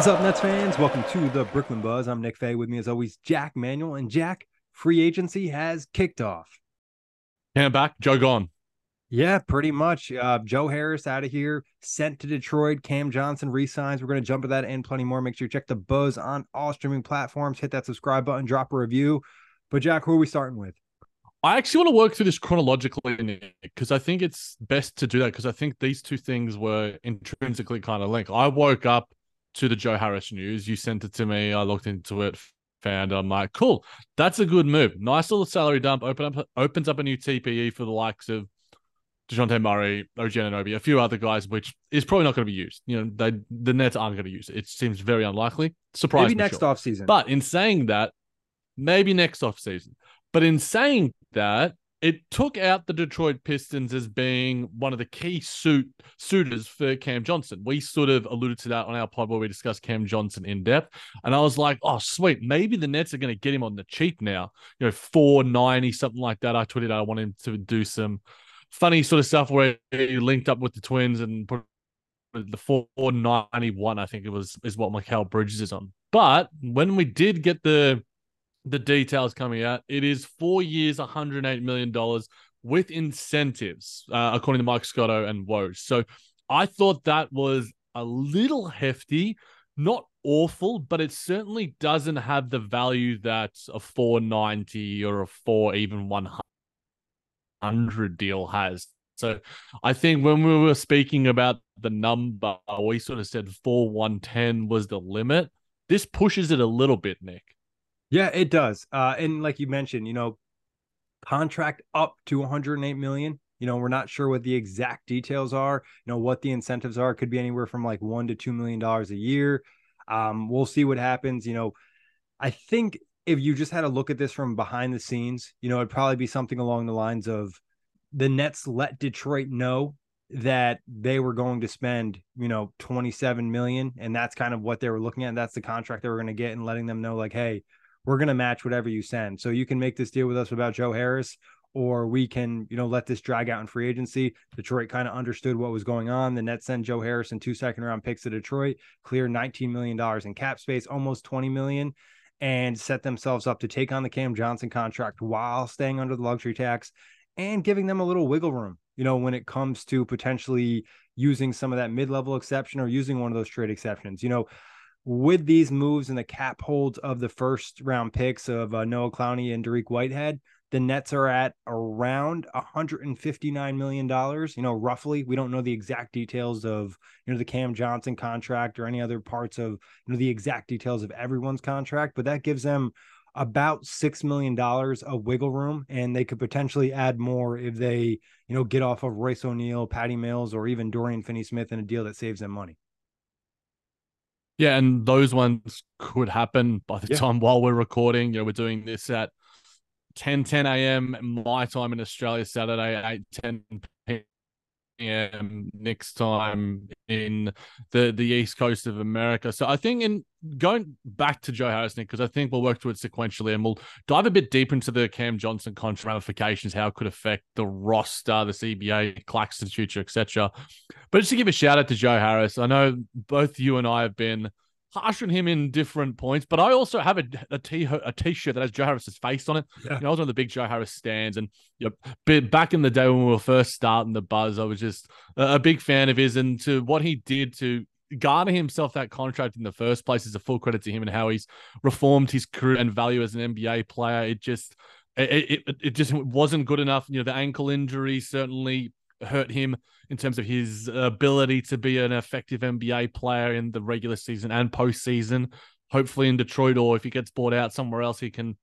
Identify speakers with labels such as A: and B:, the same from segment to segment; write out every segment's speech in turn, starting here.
A: Is up, Nets fans? Welcome to the Brooklyn Buzz. I'm Nick Fay. With me, as always, Jac Manuel. And Jac, free agency has kicked off.
B: Cam back, Joe gone.
A: Yeah, pretty much. Uh, Joe Harris out of here, sent to Detroit. Cam Johnson resigns. We're going to jump to that and plenty more. Make sure you check the Buzz on all streaming platforms. Hit that subscribe button, drop a review. But Jac, who are we starting with?
B: I actually want to work through this chronologically because I think it's best to do that because I think these two things were intrinsically kind of linked. I woke up to the Joe Harris news. You sent it to me. I looked into it, found it. I'm like, cool. That's a good move. Nice little salary dump. Open up opens up a new TPE for the likes of Dejounte Murray, OG Anunoby, a few other guys, which is probably not going to be used. You know, they the Nets aren't going to use it. It seems very unlikely. Surprise
A: Maybe next
B: sure.
A: off season.
B: But in saying that, maybe next off season. But in saying that, it took out the Detroit Pistons as being one of the key suit suitors for Cam Johnson. We sort of alluded to that on our pod where we discussed Cam Johnson in depth. And I was like, oh, sweet. Maybe the Nets are going to get him on the cheap now. You know, 490, something like that. I tweeted I want him to do some funny sort of stuff where he linked up with the twins and put the 491, I think it was, is what Mikal Bridges is on. But when we did get the the details coming out. It is four years, $108 million with incentives, uh, according to Mike Scotto and Woj. So I thought that was a little hefty, not awful, but it certainly doesn't have the value that a 490 or a 4 even 100 deal has. So I think when we were speaking about the number, we sort of said 4 110 was the limit. This pushes it a little bit, Nick.
A: Yeah, it does. Uh, and like you mentioned, you know, contract up to 108 million. You know, we're not sure what the exact details are. You know, what the incentives are. It could be anywhere from like one to two million dollars a year. Um, we'll see what happens. You know, I think if you just had a look at this from behind the scenes, you know, it'd probably be something along the lines of the Nets let Detroit know that they were going to spend, you know, 27 million. And that's kind of what they were looking at. That's the contract they were going to get and letting them know, like, hey, we're going to match whatever you send. So you can make this deal with us about Joe Harris, or we can, you know, let this drag out in free agency. Detroit kind of understood what was going on. The Nets send Joe Harris and two second round picks to Detroit, clear $19 million in cap space, almost 20 million, and set themselves up to take on the Cam Johnson contract while staying under the luxury tax and giving them a little wiggle room, you know, when it comes to potentially using some of that mid level exception or using one of those trade exceptions. You know, with these moves and the cap holds of the first round picks of uh, Noah Clowney and Dariq Whitehead, the Nets are at around 159 million dollars. You know, roughly. We don't know the exact details of you know the Cam Johnson contract or any other parts of you know the exact details of everyone's contract, but that gives them about six million dollars of wiggle room, and they could potentially add more if they you know get off of Royce O'Neale, Patty Mills, or even Dorian Finney-Smith in a deal that saves them money.
B: Yeah, and those ones could happen by the
A: Yeah.
B: time while we're recording. You know, we're doing this at 10 10 a.m. my time in Australia, Saturday, 8 10 p.m. next time in the the east coast of America. So I think in going back to Joe Harris, Nick, because I think we'll work through it sequentially and we'll dive a bit deeper into the Cam Johnson contract ramifications, how it could affect the roster, the CBA, Claxton's future, etc. But just to give a shout out to Joe Harris, I know both you and I have been harsh on him in different points, but I also have a a t a t-shirt that has Joe Harris's face on it. Yeah. You know, I was one of the big Joe Harris stands, and you know, back in the day when we were first starting the buzz, I was just a, a big fan of his, and to what he did to garner himself that contract in the first place is a full credit to him and how he's reformed his career and value as an NBA player. It just it, it, it just wasn't good enough. You know, the ankle injury certainly hurt him in terms of his ability to be an effective NBA player in the regular season and postseason. Hopefully in Detroit, or if he gets bought out somewhere else, he can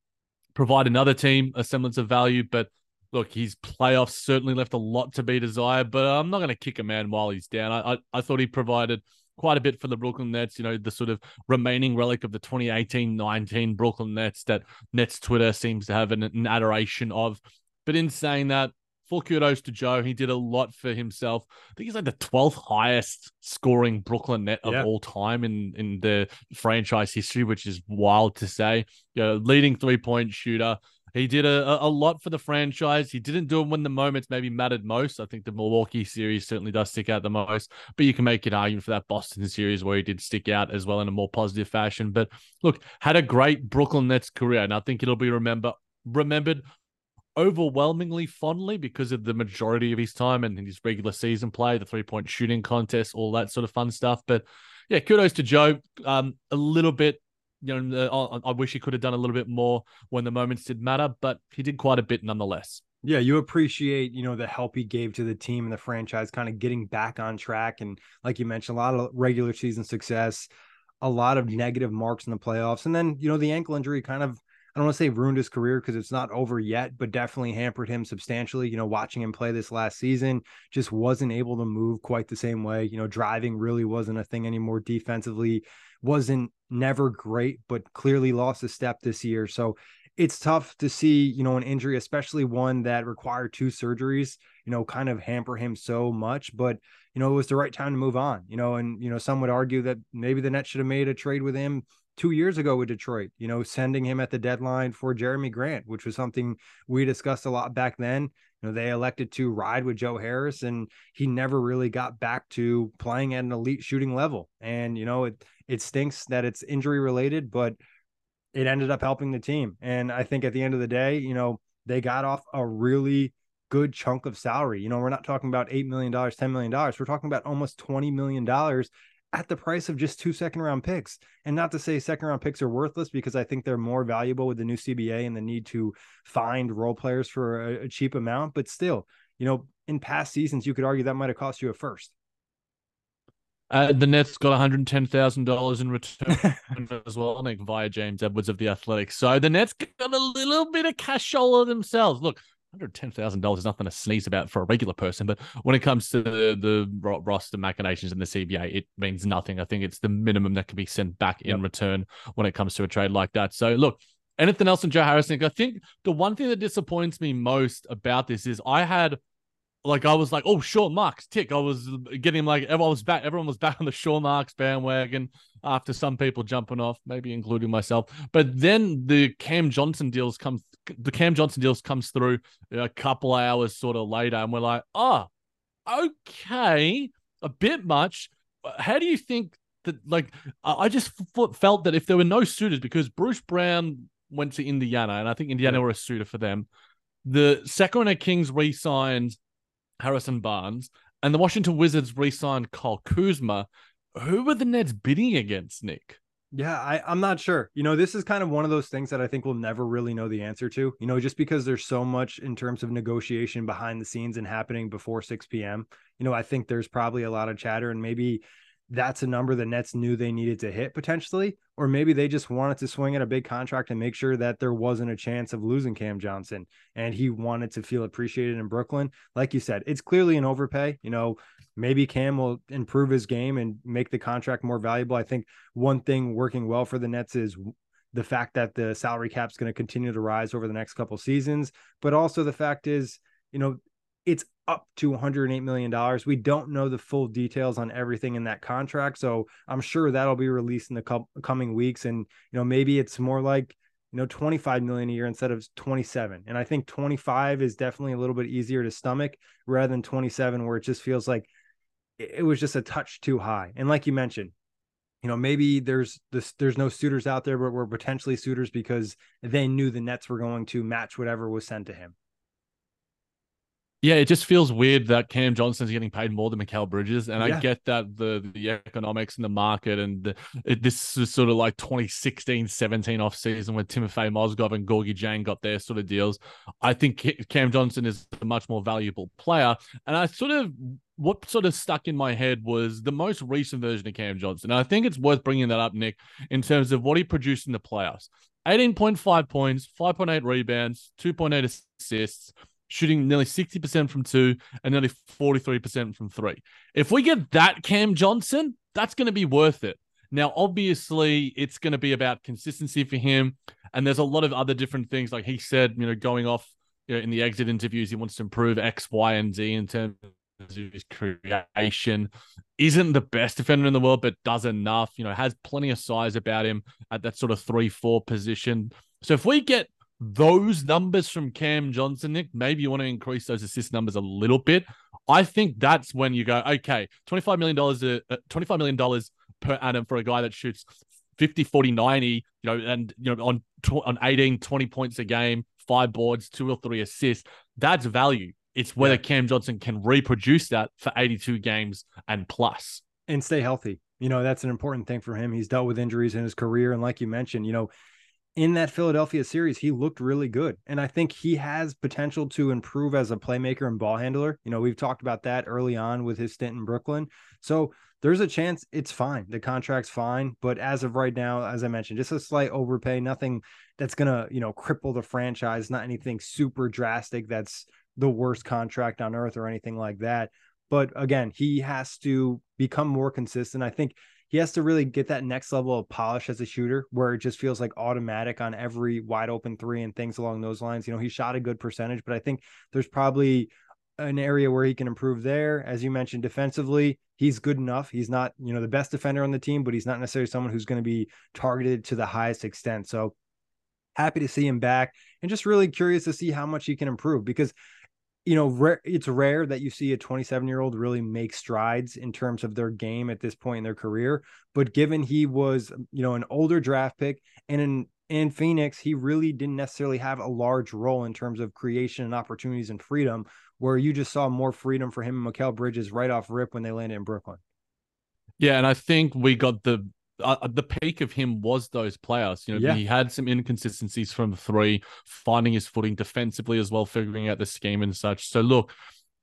B: provide another team a semblance of value. But look, his playoffs certainly left a lot to be desired. But I'm not going to kick a man while he's down. I, I, I thought he provided quite a bit for the Brooklyn Nets, you know, the sort of remaining relic of the 2018-19 Brooklyn Nets that Nets Twitter seems to have an, an adoration of. But in saying that, full kudos to Joe. He did a lot for himself. I think he's like the 12th highest scoring Brooklyn net of yeah. all time in, in the franchise history, which is wild to say. You know, leading three point shooter. He did a, a lot for the franchise. He didn't do it when the moments maybe mattered most. I think the Milwaukee series certainly does stick out the most, but you can make an argument for that Boston series where he did stick out as well in a more positive fashion. But look, had a great Brooklyn Nets career, and I think it'll be remember remembered overwhelmingly fondly because of the majority of his time and his regular season play, the three point shooting contest, all that sort of fun stuff. But yeah, kudos to Joe. Um, a little bit, you know, I, I wish he could have done a little bit more when the moments did matter, but he did quite a bit nonetheless.
A: Yeah, you appreciate, you know, the help he gave to the team and the franchise kind of getting back on track. And like you mentioned, a lot of regular season success, a lot of negative marks in the playoffs. And then, you know, the ankle injury kind of I don't want to say ruined his career because it's not over yet, but definitely hampered him substantially. You know, watching him play this last season, just wasn't able to move quite the same way. You know, driving really wasn't a thing anymore. Defensively, wasn't never great, but clearly lost a step this year. So it's tough to see, you know, an injury, especially one that required two surgeries, you know, kind of hamper him so much. But, you know, it was the right time to move on, you know, and, you know, some would argue that maybe the Nets should have made a trade with him two years ago with Detroit, you know, sending him at the deadline for Jerami Grant, which was something we discussed a lot back then. You know, they elected to ride with Joe Harris and he never really got back to playing at an elite shooting level. And, you know, it it stinks that it's injury related, but it ended up helping the team. And I think at the end of the day, you know, they got off a really good chunk of salary. You know, we're not talking about $8 million, $10 million. We're talking about almost $20 million at the price of just two second round picks. And not to say second round picks are worthless because I think they're more valuable with the new CBA and the need to find role players for a, a cheap amount. But still, you know, in past seasons, you could argue that might have cost you a first.
B: Uh, the Nets got $110,000 in return as well, I think, via James Edwards of the Athletics. So the Nets got a little bit of cash themselves. Look, hundred ten thousand dollars is nothing to sneeze about for a regular person, but when it comes to the, the roster machinations in the CBA, it means nothing. I think it's the minimum that can be sent back in yep. return when it comes to a trade like that. So look, anything else on Joe Harrison? I think the one thing that disappoints me most about this is I had like I was like, oh, Sean Marks, tick. I was getting like everyone was back. Everyone was back on the Sean Marks bandwagon after some people jumping off, maybe including myself. But then the Cam Johnson deals comes the Cam Johnson deals comes through a couple hours sort of later, and we're like, oh, okay, a bit much. How do you think that? Like, I just felt that if there were no suitors, because Bruce Brown went to Indiana, and I think Indiana were a suitor for them. The Sacramento Kings re-signed Harrison Barnes, and the Washington Wizards re-signed Kyle Kuzma. Who were the Nets bidding against, Nick?
A: Yeah, I, I'm not sure. You know, this is kind of one of those things that I think we'll never really know the answer to. You know, just because there's so much in terms of negotiation behind the scenes and happening before 6 p.m. You know, I think there's probably a lot of chatter and maybe that's a number the Nets knew they needed to hit potentially, or maybe they just wanted to swing at a big contract and make sure that there wasn't a chance of losing Cam Johnson. And he wanted to feel appreciated in Brooklyn. Like you said, it's clearly an overpay. You know, maybe Cam will improve his game and make the contract more valuable. I think one thing working well for the Nets is the fact that the salary cap is going to continue to rise over the next couple seasons, but also the fact is, you know, it's up to 108 million dollars. We don't know the full details on everything in that contract, so I'm sure that'll be released in the co- coming weeks. And you know, maybe it's more like you know 25 million a year instead of 27. And I think 25 is definitely a little bit easier to stomach rather than 27, where it just feels like it was just a touch too high. And like you mentioned, you know, maybe there's this there's no suitors out there, but were potentially suitors because they knew the Nets were going to match whatever was sent to him.
B: Yeah, it just feels weird that Cam Johnson's getting paid more than Mikal Bridges, and yeah. I get that the the economics and the market and the, it, this is sort of like 2016, 17 off season when Timofey Mozgov and Gorgui Dieng got their sort of deals. I think Cam Johnson is a much more valuable player, and I sort of what sort of stuck in my head was the most recent version of Cam Johnson. And I think it's worth bringing that up, Nick, in terms of what he produced in the playoffs 18.5 points, 5.8 rebounds, 2.8 assists, shooting nearly 60% from two and nearly 43% from three. If we get that Cam Johnson, that's going to be worth it. Now, obviously, it's going to be about consistency for him. And there's a lot of other different things. Like he said, you know, going off you know, in the exit interviews, he wants to improve X, Y, and Z in terms of his creation. Isn't the best defender in the world, but does enough. You know, has plenty of size about him at that sort of three, four position. So if we get those numbers from Cam Johnson, Nick, maybe you want to increase those assist numbers a little bit. I think that's when you go, okay, $25 million, uh, $25 million per annum for a guy that shoots 50, 40, 90, you know, and, you know, on, on 18, 20 points a game, five boards, two or three assists. That's value. It's whether yeah. Cam Johnson can reproduce that for 82 games and plus.
A: And stay healthy. You know, that's an important thing for him. He's dealt with injuries in his career. And like you mentioned, you know, in that Philadelphia series, he looked really good. And I think he has potential to improve as a playmaker and ball handler. You know, we've talked about that early on with his stint in Brooklyn. So there's a chance it's fine. The contract's fine. But as of right now, as I mentioned, just a slight overpay, nothing that's going to, you know, cripple the franchise, not anything super drastic that's the worst contract on earth or anything like that. But again, he has to become more consistent. I think he has to really get that next level of polish as a shooter where it just feels like automatic on every wide open three and things along those lines. You know, he shot a good percentage, but I think there's probably an area where he can improve there. As you mentioned, defensively, he's good enough. He's not, you know, the best defender on the team, but he's not necessarily someone who's going to be targeted to the highest extent. So happy to see him back and just really curious to see how much he can improve because you know, it's rare that you see a 27 year old really make strides in terms of their game at this point in their career. But given he was, um, you know, an older draft pick and in in Phoenix, he really didn't necessarily have a large role in terms of creation and opportunities and freedom, where you just saw more freedom for him and Mikal Bridges right off rip when they landed in Brooklyn.
B: Yeah, and I think we got the uh, uh, the peak of him was those playoffs. You know, yeah. he had some inconsistencies from three, finding his footing defensively as well, figuring out the scheme and such. So look,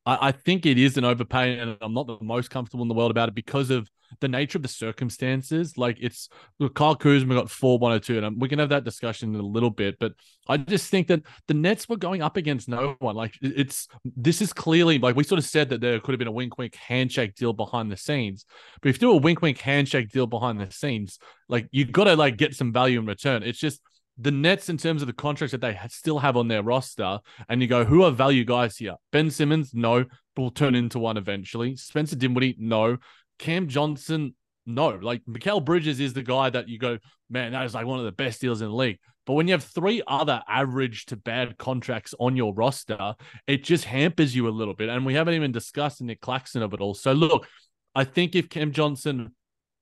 B: I, I think it is an overpay, and I'm not the most comfortable in the world about it because of the nature of the circumstances. Like it's look, Kyle Kuzma got four one hundred oh two, and um, we can have that discussion in a little bit. But I just think that the Nets were going up against no one. Like it's this is clearly like we sort of said that there could have been a wink wink handshake deal behind the scenes. But if you do a wink wink handshake deal behind the scenes, like you've got to like get some value in return. It's just the Nets in terms of the contracts that they still have on their roster, and you go, who are value guys here? Ben Simmons, no, will turn into one eventually. Spencer Dinwiddie, no. Cam Johnson, no. Like Mikal Bridges is the guy that you go, man, that is like one of the best deals in the league. But when you have three other average to bad contracts on your roster, it just hampers you a little bit. And we haven't even discussed Nick Claxton of it all. So look, I think if Cam Johnson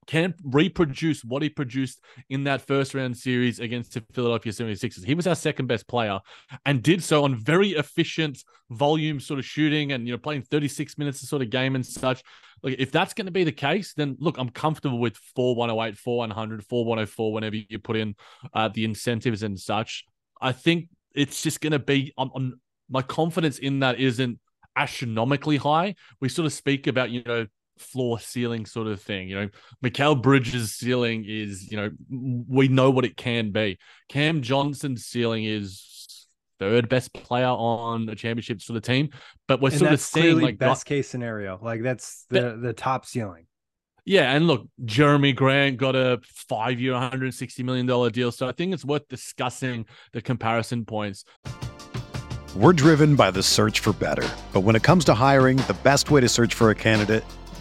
B: can reproduce what he produced in that first round series against the Philadelphia 76ers. He was our second best player and did so on very efficient volume sort of shooting and you know playing 36 minutes of sort of game and such. Like if that's going to be the case, then look, I'm comfortable with 4108, 4100, 4104 whenever you put in uh, the incentives and such. I think it's just going to be on my confidence in that isn't astronomically high. We sort of speak about, you know, floor ceiling sort of thing. You know, Mikal Bridges' ceiling is, you know, we know what it can be. Cam Johnson's ceiling is third best player on a championship sort of team, but we're and sort of seeing like
A: best not, case scenario. Like that's the the top ceiling.
B: Yeah, and look, Jerami Grant got a five-year, 160 million dollar deal, so I think it's worth discussing the comparison points.
C: We're driven by the search for better. But when it comes to hiring, the best way to search for a candidate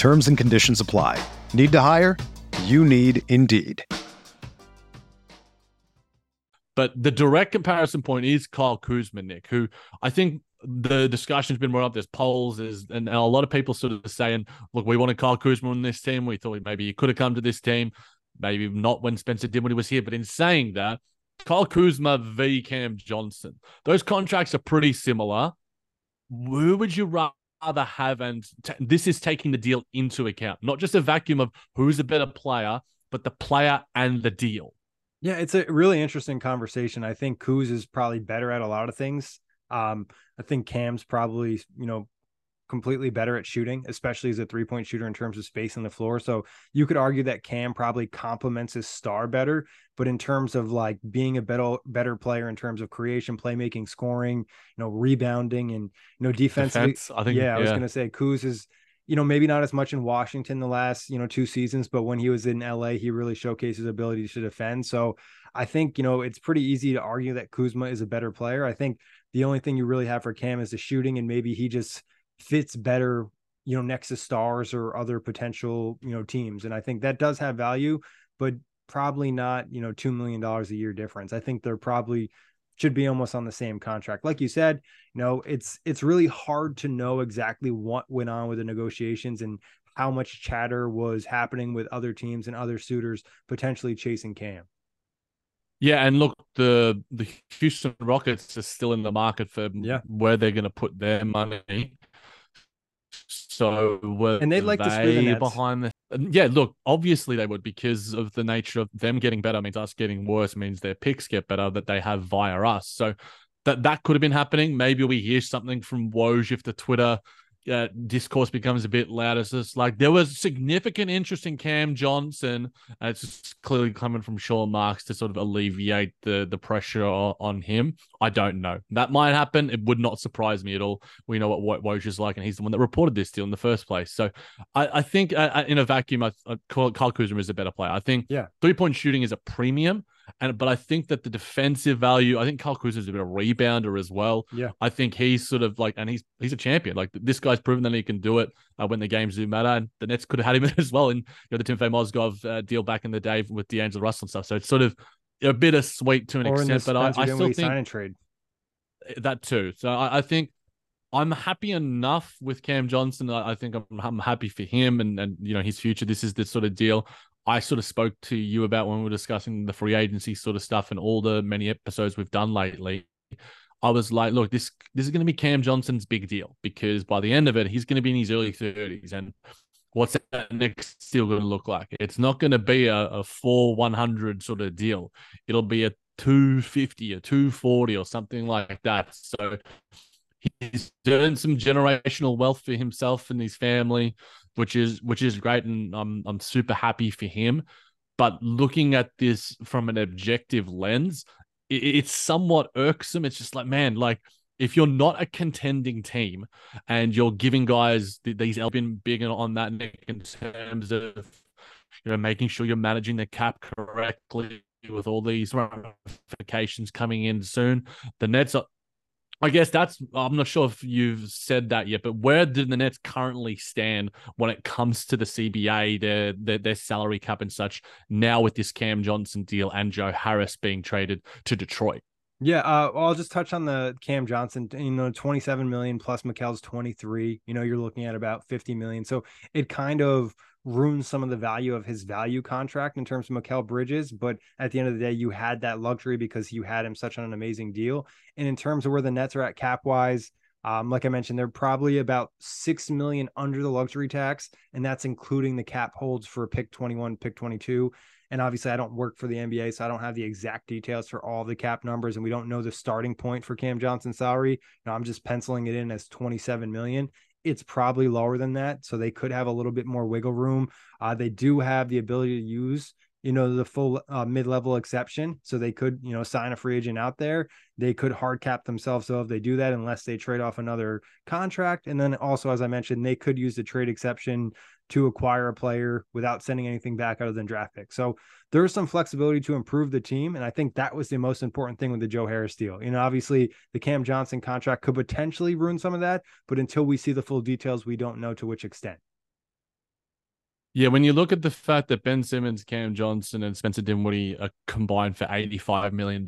C: Terms and conditions apply. Need to hire? You need Indeed.
B: But the direct comparison point is Kyle Kuzma, Nick, who I think the discussion's been brought up. There's polls, is and a lot of people sort of saying, "Look, we wanted Kyle Kuzma on this team. We thought maybe he could have come to this team, maybe not when Spencer Dinwiddie was here." But in saying that, Kyle Kuzma v Cam Johnson, those contracts are pretty similar. Who would you rather have? And t- this is taking the deal into account, not just a vacuum of who's a better player, but the player and the deal.
A: Yeah, it's a really interesting conversation. I think Kuz is probably better at a lot of things. Um, I think Cam's probably, you know, completely better at shooting, especially as a three point shooter in terms of space on the floor. So you could argue that Cam probably complements his star better. But in terms of like being a better better player in terms of creation, playmaking, scoring, you know, rebounding, and you know, defensively,
B: Defense, I think.
A: yeah, I was gonna say Kuz is you know, maybe not as much in Washington the last, you know, two seasons, but when he was in LA, he really showcased his ability to defend. So I think, you know, it's pretty easy to argue that Kuzma is a better player. I think the only thing you really have for Cam is the shooting, and maybe he just fits better, you know, next to stars or other potential, you know, teams. And I think that does have value, but probably not, you know, $2 million a year difference. I think they're probably should be almost on the same contract. Like you said, you know, it's it's really hard to know exactly what went on with the negotiations and how much chatter was happening with other teams and other suitors potentially chasing Cam.
B: Yeah, and look, the the Houston Rockets are still in the market for
A: yeah.
B: where they're going to put their money. So
A: and they'd like
B: they
A: to screw the
B: behind the yeah. Look, obviously they would because of the nature of them getting better means us getting worse means their picks get better that they have via us. So that that could have been happening. Maybe we hear something from Woj if the Twitter uh, discourse becomes a bit louder. So it's like there was significant interest in Cam Johnson. Uh, it's clearly coming from Sean Marks to sort of alleviate the the pressure on, him. I don't know. That might happen. It would not surprise me at all. We know what Woj is like, and he's the one that reported this deal in the first place. So I, I think uh, uh in a vacuum, I, I call Kyle Kuzma is a better player. I think
A: yeah.
B: three point shooting is a premium. And but I think that the defensive value, I think Kyle Cruz is a bit of a rebounder as well.
A: Yeah,
B: I think he's sort of like, and he's he's a champion. Like this guy's proven that he can do it uh, when the games do matter. And the Nets could have had him as well in you know the Timofey Mozgov uh, deal back in the day with D'Angelo Russell and stuff. So it's sort of a bit of sweet to an
A: or
B: extent, but I, I still think
A: trade
B: that too. So I, I think I'm happy enough with Cam Johnson. I, I think I'm, I'm, happy for him and and you know his future. This is the sort of deal I sort of spoke to you about when we were discussing the free agency sort of stuff and all the many episodes we've done lately. I was like, look, this this is going to be Cam Johnson's big deal because by the end of it, he's going to be in his early 30s. And what's that next deal going to look like? It's not going to be a, a 4 100 sort of deal. It'll be a 250 or 240 or something like that. So he's earned some generational wealth for himself and his family which is which is great, and I'm I'm super happy for him. But looking at this from an objective lens, it, it's somewhat irksome. It's just like, man, like if you're not a contending team and you're giving guys these been big on that in terms of you know making sure you're managing the cap correctly with all these ramifications coming in soon, the Nets are I guess that's I'm not sure if you've said that yet, but where do the Nets currently stand when it comes to the CBA, their their, their salary cap and such? Now with this Cam Johnson deal and Joe Harris being traded to Detroit.
A: Yeah, uh, I'll just touch on the Cam Johnson. You know, twenty-seven million plus Mikal's twenty-three. You know, you're looking at about fifty million. So it kind of ruins some of the value of his value contract in terms of Mikal Bridges. But at the end of the day, you had that luxury because you had him such an amazing deal. And in terms of where the Nets are at cap wise, um, like I mentioned, they're probably about six million under the luxury tax, and that's including the cap holds for pick 21, pick 22. And obviously, I don't work for the NBA, so I don't have the exact details for all the cap numbers, and we don't know the starting point for Cam Johnson's salary. Know, I'm just penciling it in as 27 million. It's probably lower than that, so they could have a little bit more wiggle room. Uh, they do have the ability to use you know the full uh, mid-level exception so they could you know sign a free agent out there they could hard cap themselves so if they do that unless they trade off another contract and then also as i mentioned they could use the trade exception to acquire a player without sending anything back other than draft pick. So there's some flexibility to improve the team. And I think that was the most important thing with the Joe Harris deal. You know, obviously the Cam Johnson contract could potentially ruin some of that, but until we see the full details, we don't know to which extent.
B: Yeah, when you look at the fact that Ben Simmons, Cam Johnson, and Spencer Dinwiddie are combined for $85 million,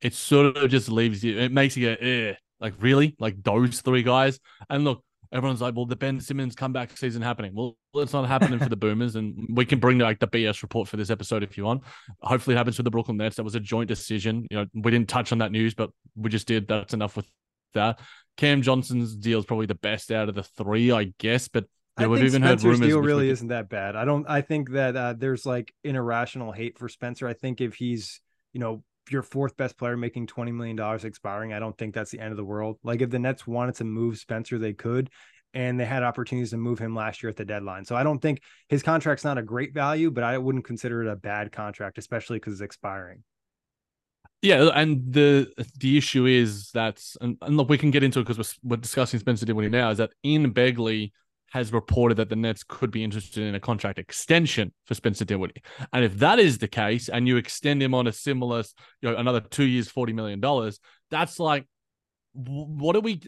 B: it sort of just leaves you, it makes you go, eh, like really? Like those three guys? And look, everyone's like, well, the Ben Simmons comeback season happening. Well, it's not happening for the Boomers, and we can bring like the BS report for this episode if you want. Hopefully, it happens for the Brooklyn Nets. That was a joint decision. You know, we didn't touch on that news, but we just did. That's enough with that. Cam Johnson's deal is probably the best out of the three, I guess. But
A: yeah, we've even Spencer's heard rumors. Deal really isn't that bad. I don't. I think that uh, there's like an irrational hate for Spencer. I think if he's, you know, your fourth best player making $20 million expiring, I don't think that's the end of the world. Like if the Nets wanted to move Spencer, they could and they had opportunities to move him last year at the deadline. So I don't think his contract's not a great value, but I wouldn't consider it a bad contract, especially because it's expiring.
B: Yeah, uh, and the the issue is that, and, and look, we can get into it because we're, we're discussing Spencer Dinwiddie now. Is that Ian Begley has reported that the Nets could be interested in a contract extension for Spencer Dinwiddie, and if that is the case, and you extend him on a similar, you know, another two years, forty million dollars, that's like what are we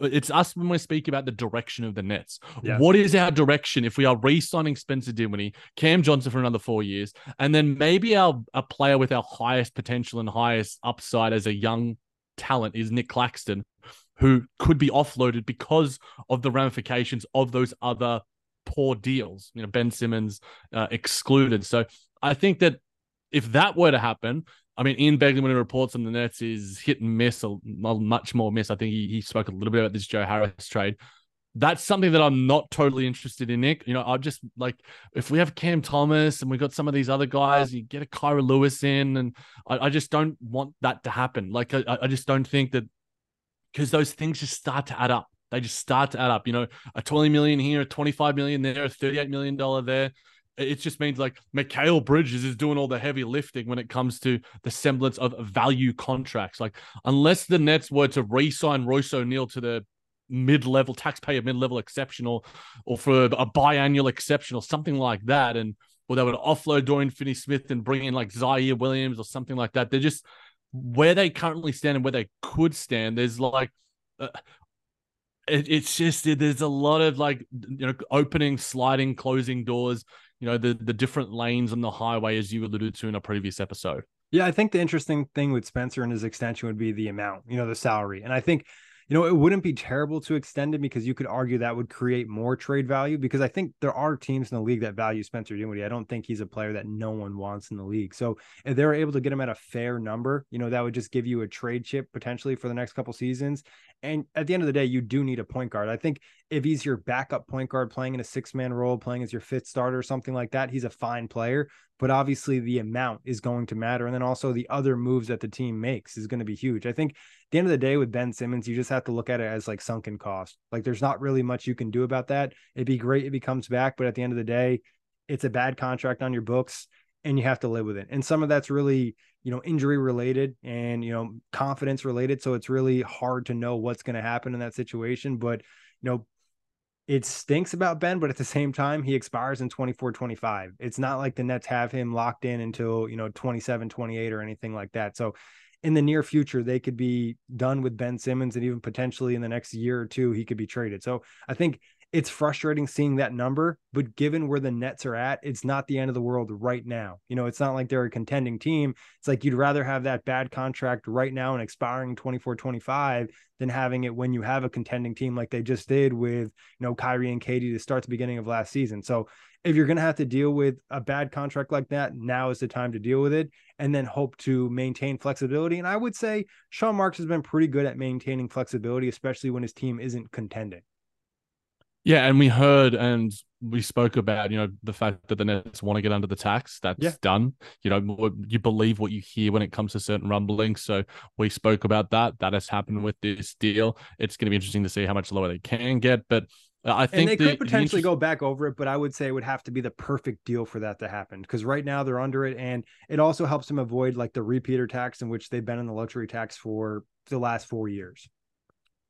B: it's us when we speak about the direction of the nets yeah. what is our direction if we are re-signing spencer dinwiddie cam johnson for another four years and then maybe our a player with our highest potential and highest upside as a young talent is Nick claxton who could be offloaded because of the ramifications of those other poor deals you know ben simmons uh, excluded so i think that if that were to happen I mean, Ian Begley, when he reports on the Nets, is hit and miss, a, much more miss. I think he, he spoke a little bit about this Joe Harris trade. That's something that I'm not totally interested in, Nick. You know, I just like if we have Cam Thomas and we got some of these other guys, you get a Kira Lewis in, and I, I just don't want that to happen. Like, I, I just don't think that because those things just start to add up. They just start to add up. You know, a 20 million here, a 25 million there, a 38 million dollar there it just means like Mikal Bridges is doing all the heavy lifting when it comes to the semblance of value contracts. Like, unless the Nets were to re sign Royce O'Neale to the mid level taxpayer mid level exceptional or for a biannual exception or something like that, and or they would offload Dorian Finney Smith and bring in like Ziaire Williams or something like that. They're just where they currently stand and where they could stand. There's like, uh, it, it's just there's a lot of like you know opening, sliding, closing doors you know the the different lanes on the highway as you alluded to in a previous episode
A: yeah i think the interesting thing with spencer and his extension would be the amount you know the salary and i think you know, it wouldn't be terrible to extend him because you could argue that would create more trade value because I think there are teams in the league that value Spencer Dinwiddie. I don't think he's a player that no one wants in the league. So if they're able to get him at a fair number, you know, that would just give you a trade chip potentially for the next couple seasons. And at the end of the day, you do need a point guard. I think if he's your backup point guard playing in a six man role, playing as your fifth starter or something like that, he's a fine player. But obviously, the amount is going to matter. And then also the other moves that the team makes is going to be huge. I think the end of the day with Ben Simmons, you just have to look at it as like sunken cost. Like there's not really much you can do about that. It'd be great if he comes back, but at the end of the day, it's a bad contract on your books and you have to live with it. And some of that's really, you know, injury related and, you know, confidence related. So it's really hard to know what's going to happen in that situation. But, you know, it stinks about Ben, but at the same time, he expires in 24 25. It's not like the Nets have him locked in until, you know, 27 28 or anything like that. So in the near future, they could be done with Ben Simmons, and even potentially in the next year or two, he could be traded. So I think it's frustrating seeing that number, but given where the Nets are at, it's not the end of the world right now. You know, it's not like they're a contending team. It's like you'd rather have that bad contract right now and expiring 24 25 than having it when you have a contending team like they just did with, you know, Kyrie and KD to start the beginning of last season. So if you're going to have to deal with a bad contract like that, now is the time to deal with it and then hope to maintain flexibility. And I would say Sean Marks has been pretty good at maintaining flexibility, especially when his team isn't contending.
B: Yeah, and we heard and we spoke about, you know, the fact that the Nets want to get under the tax. That's yeah. done. You know, you believe what you hear when it comes to certain rumblings. So we spoke about that. That has happened mm-hmm. with this deal. It's going to be interesting to see how much lower they can get. But I think
A: and they the, could potentially the interest... go back over it, but I would say it would have to be the perfect deal for that to happen because right now they're under it, and it also helps them avoid like the repeater tax in which they've been in the luxury tax for the last four years.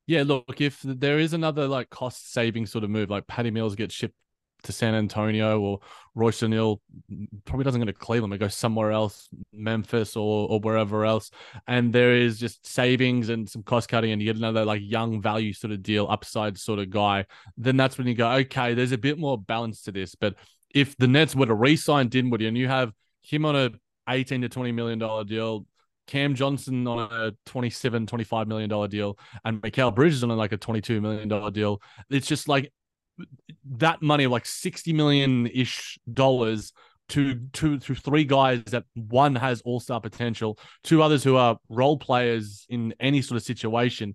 B: Yeah, look, if there is another like cost saving sort of move, like Patty Mills gets shipped to San Antonio or Royce O'Neale probably doesn't go to Cleveland, it goes somewhere else, Memphis or or wherever else. And there is just savings and some cost cutting, and you get another like young value sort of deal, upside sort of guy. Then that's when you go, okay, there's a bit more balance to this. But if the Nets were to re-sign Dinwiddie and you have him on a 18 to 20 million dollar deal, Cam Johnson on a 27, 25 million dollar deal, and Mikal Bridges on like a 22 million dollar deal. It's just like that money, like 60 million ish dollars to two to three guys that one has all-star potential, two others who are role players in any sort of situation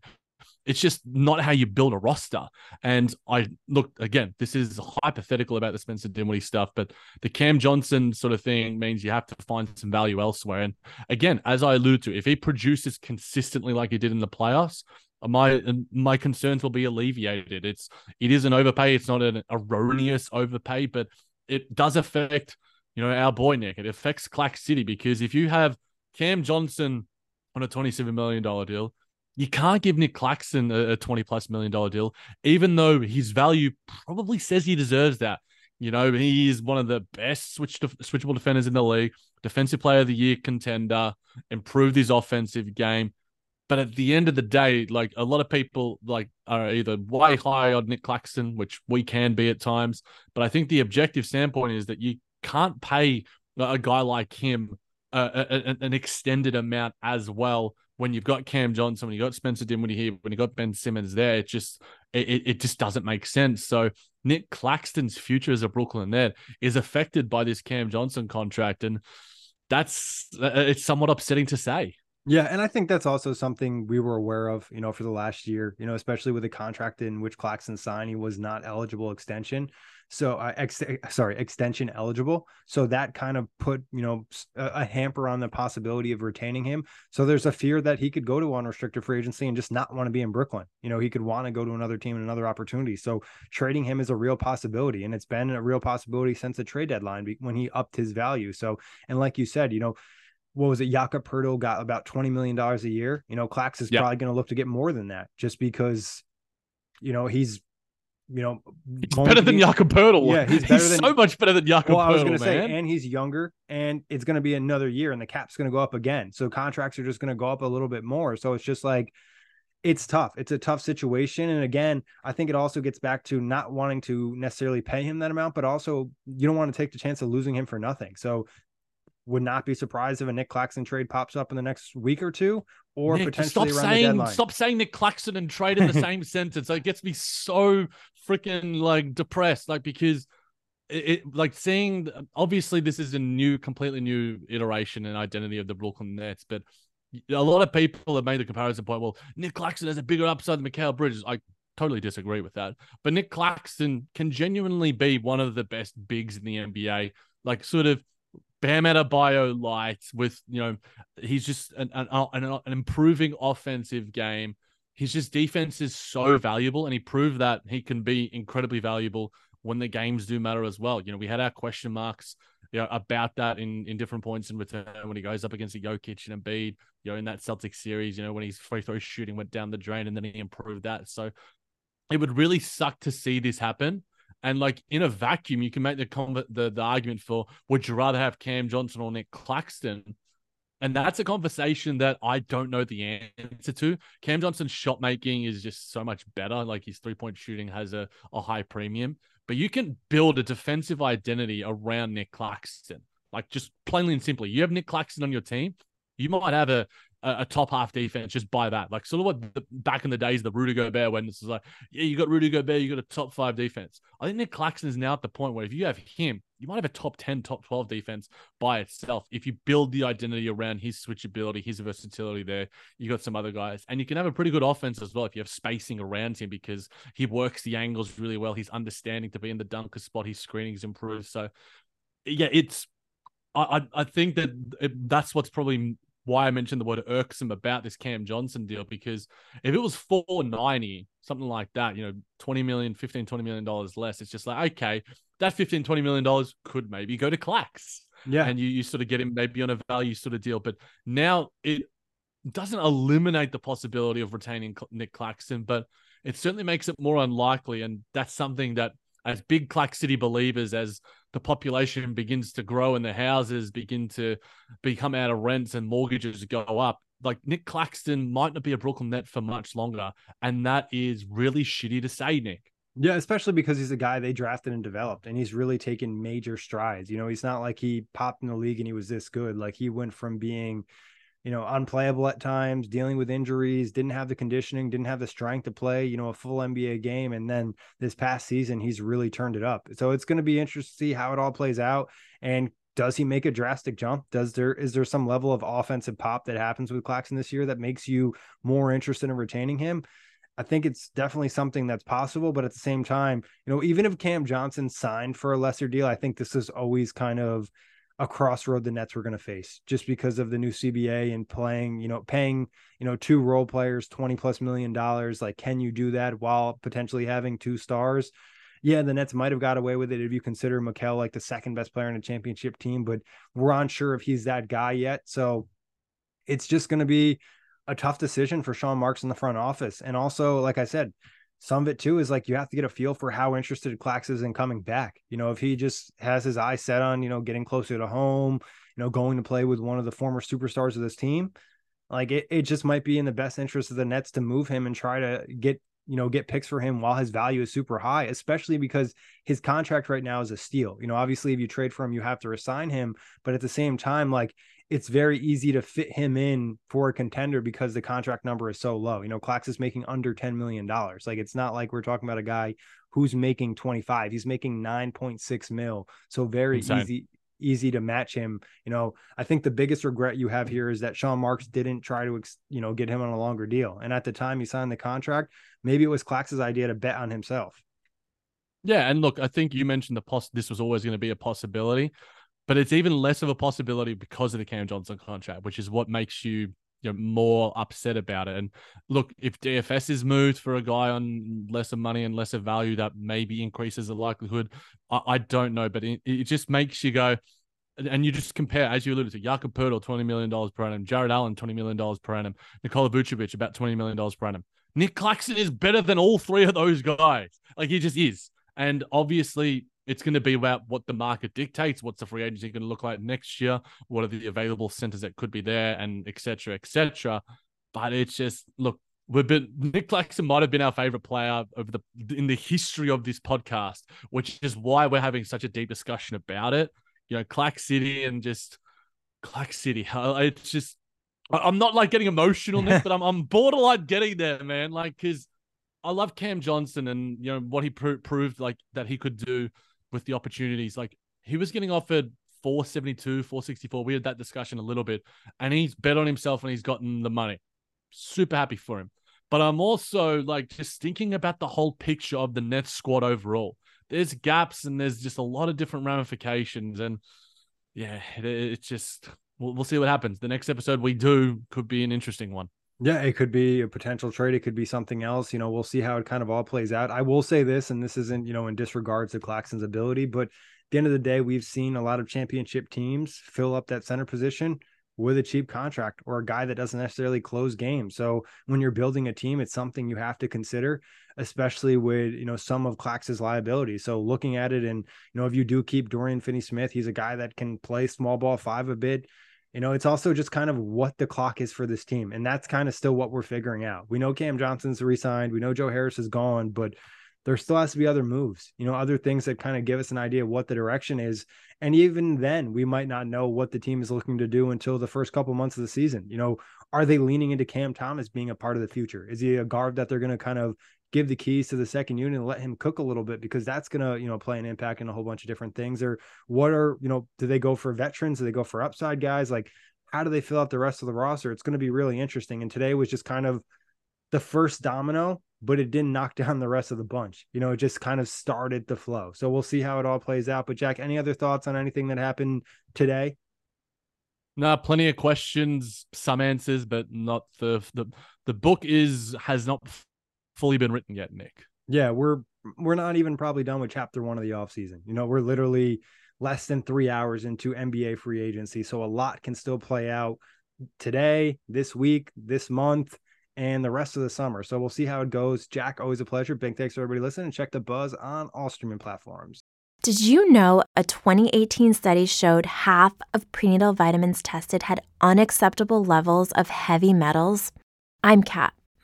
B: it's just not how you build a roster. And I look again, this is hypothetical about the Spencer Dinwiddie stuff, but the Cam Johnson sort of thing means you have to find some value elsewhere. And again, as I alluded to, if he produces consistently like he did in the playoffs, my my concerns will be alleviated. It's it is an overpay. It's not an erroneous overpay, but it does affect you know our boy Nick. It affects Clack City because if you have Cam Johnson on a twenty seven million dollar deal you can't give Nick Claxton a, a 20 plus million dollar deal, even though his value probably says he deserves that. You know, he is one of the best switch switchable defenders in the league, defensive player of the year contender, improved his offensive game. But at the end of the day, like a lot of people like are either way high on Nick Claxton, which we can be at times. But I think the objective standpoint is that you can't pay a guy like him uh, an extended amount as well when you've got Cam Johnson, when you got Spencer Dinwiddie here, when you got Ben Simmons there, it just it, it just doesn't make sense. So Nick Claxton's future as a Brooklyn Net is affected by this Cam Johnson contract, and that's uh, it's somewhat upsetting to say.
A: Yeah, and I think that's also something we were aware of, you know, for the last year, you know, especially with the contract in which Claxton signed, he was not eligible extension. So, uh, ex- sorry, extension eligible. So that kind of put, you know, a, a, hamper on the possibility of retaining him. So there's a fear that he could go to unrestricted free agency and just not want to be in Brooklyn. You know, he could want to go to another team and another opportunity. So trading him is a real possibility. And it's been a real possibility since the trade deadline when he upped his value. So, and like you said, you know, what was it? Jakob Poeltl got about $20 million a year. You know, Clax is probably going to look to get more than that just because, you know, he's, you know,
B: he's better than Jakob Poeltl. Yeah, he's, better he's than, so much better than Jakob well, I was going to say,
A: and he's younger and it's going to be another year and the cap's going to go up again. So contracts are just going to go up a little bit more. So it's just like, it's tough. It's a tough situation. And again, I think it also gets back to not wanting to necessarily pay him that amount, but also you don't want to take the chance of losing him for nothing. So would not be surprised if a Nick Claxton trade pops up in the next week or two, or Nick, potentially
B: stop saying. Stop saying Nick Claxton and trade in the same sentence. It gets me so freaking like depressed, like because it, it, like seeing obviously this is a new, completely new iteration and identity of the Brooklyn Nets, but a lot of people have made the comparison point. Well, Nick Claxton has a bigger upside than Mikal Bridges. I totally disagree with that. But Nick Claxton can genuinely be one of the best bigs in the NBA. Like, sort of Bam Adebayo light with you know he's just an, an, uh, an, an improving offensive game. His just defense is so valuable, and he proved that he can be incredibly valuable when the games do matter as well. You know, we had our question marks you know, about that in, in different points in return when he goes up against the Jokic and Embiid, you know, in that Celtics series, you know, when his free throw shooting went down the drain and then he improved that. So it would really suck to see this happen. And like in a vacuum, you can make the the, the argument for would you rather have Cam Johnson or Nick Claxton? And that's a conversation that I don't know the answer to. Cam Johnson's shot making is just so much better. Like his three point shooting has a, a high premium, but you can build a defensive identity around Nick Claxton. Like just plainly and simply, you have Nick Claxton on your team. You might have a, a, a top half defense just by that. Like sort of what the, back in the days, the Rudy Gobert, when this is like, yeah, you got Rudy Gobert, you got a top five defense. I think Nick Claxton is now at the point where if you have him, you might have a top 10, top 12 defense by itself. If you build the identity around his switchability, his versatility there, you got some other guys. And you can have a pretty good offense as well if you have spacing around him because he works the angles really well. He's understanding to be in the dunker spot. His screening is improved. So, yeah, it's I, I think that it, that's what's probably why I mentioned the word irksome about this Cam Johnson deal because if it was 490, something like that, you know, 20 million, 15, 20 million dollars less, it's just like, okay, that 15, 20 million dollars could maybe go to Clax.
A: Yeah.
B: And you, you sort of get him maybe on a value sort of deal. But now it doesn't eliminate the possibility of retaining Nic Claxton, but it certainly makes it more unlikely. And that's something that as big Clack City believers, as the population begins to grow and the houses begin to become out of rents and mortgages go up, like Nic Claxton might not be a Brooklyn net for much longer. And that is really shitty to say, Nick.
A: Yeah, especially because he's a guy they drafted and developed, and he's really taken major strides. You know, he's not like he popped in the league and he was this good. Like he went from being you know, unplayable at times, dealing with injuries, didn't have the conditioning, didn't have the strength to play, you know, a full NBA game. And then this past season, he's really turned it up. So it's going to be interesting to see how it all plays out. And does he make a drastic jump? Does there is there some level of offensive pop that happens with Claxton this year that makes you more interested in retaining him? I think it's definitely something that's possible, but at the same time, you know, even if Cam Johnson signed for a lesser deal, I think this is always kind of a crossroad the Nets were going to face just because of the new CBA and playing, you know, paying, you know, two role players 20 plus million dollars. Like, can you do that while potentially having two stars? Yeah, the Nets might have got away with it if you consider Mikal like the second best player in a championship team, but we're unsure if he's that guy yet. So it's just going to be a tough decision for Sean Marks in the front office. And also, like I said, some of it too is like you have to get a feel for how interested Clax is in coming back. You know, if he just has his eye set on, you know, getting closer to home, you know, going to play with one of the former superstars of this team, like it, it just might be in the best interest of the Nets to move him and try to get, you know, get picks for him while his value is super high, especially because his contract right now is a steal. You know, obviously if you trade for him, you have to resign him, but at the same time, like it's very easy to fit him in for a contender because the contract number is so low. You know, Clax is making under $10 million. Like it's not like we're talking about a guy who's making 25. He's making 9.6 mil. So very Insane. easy easy to match him. You know, I think the biggest regret you have here is that Sean Marks didn't try to, you know, get him on a longer deal. And at the time he signed the contract, maybe it was Clax's idea to bet on himself.
B: Yeah, and look, I think you mentioned the poss. This was always going to be a possibility but it's even less of a possibility because of the Cam Johnson contract, which is what makes you you know, more upset about it. And look, if DFS is moved for a guy on lesser money and lesser value, that maybe increases the likelihood. I, I don't know, but it, it, just makes you go, and you just compare, as you alluded to, Jakob Poeltl, $20 million per annum, Jarrett Allen, $20 million per annum, Nikola Vucevic, about $20 million per annum. Nic Claxton is better than all three of those guys. Like he just is. And obviously, it's going to be about what the market dictates. What's the free agency going to look like next year? What are the available centers that could be there, and etc. etc. But it's just look, we've been Nic Claxton might have been our favorite player over the in the history of this podcast, which is why we're having such a deep discussion about it. You know, Clack City and just Clack City. It's just I'm not like getting emotional, Nick, but I'm I'm borderline getting there, man. Like, cause I love Cam Johnson and you know what he pro- proved like that he could do with the opportunities. Like he was getting offered 472, 464. We had that discussion a little bit, and he's bet on himself and he's gotten the money. Super happy for him. But I'm also like just thinking about the whole picture of the Nets squad overall. There's gaps and there's just a lot of different ramifications. And yeah, it, it's just, we'll, we'll see what happens. The next episode we do could be an interesting one.
A: Yeah, it could be a potential trade. It could be something else. You know, we'll see how it kind of all plays out. I will say this, and this isn't, you know, in disregards to Claxton's ability, but at the end of the day, we've seen a lot of championship teams fill up that center position with a cheap contract or a guy that doesn't necessarily close games. So when you're building a team, it's something you have to consider, especially with, you know, some of Clax's liabilities. So looking at it and, you know, if you do keep Dorian Finney Smith, he's a guy that can play small ball five a bit You know, it's also just kind of what the clock is for this team. And that's kind of still what we're figuring out. We know Cam Johnson's resigned. We know Joe Harris is gone, but there still has to be other moves, you know, other things that kind of give us an idea of what the direction is. And even then, we might not know what the team is looking to do until the first couple months of the season. You know, are they leaning into Cam Thomas being a part of the future? Is he a guard that they're going to kind of give the keys to the second unit and let him cook a little bit because that's going to, you know, play an impact in a whole bunch of different things? Or what are, you know, do they go for veterans? Do they go for upside guys? Like, how do they fill out the rest of the roster? It's going to be really interesting. And today was just kind of the first domino but it didn't knock down the rest of the bunch. You know, it just kind of started the flow. So we'll see how it all plays out. But Jac, any other thoughts on anything that happened today?
B: No, plenty of questions, some answers, but not the the the book is has not fully been written yet, Nick.
A: Yeah, we're we're not even probably done with chapter one of the off season. You know, we're literally less than three hours into NBA free agency. So a lot can still play out today, this week, this month and the rest of the summer. So we'll see how it goes. Jac, always a pleasure. Big thanks for everybody listening. And check the buzz on all streaming platforms.
D: Did you know a 2018 study showed half of prenatal vitamins tested had unacceptable levels of heavy metals? I'm Kat,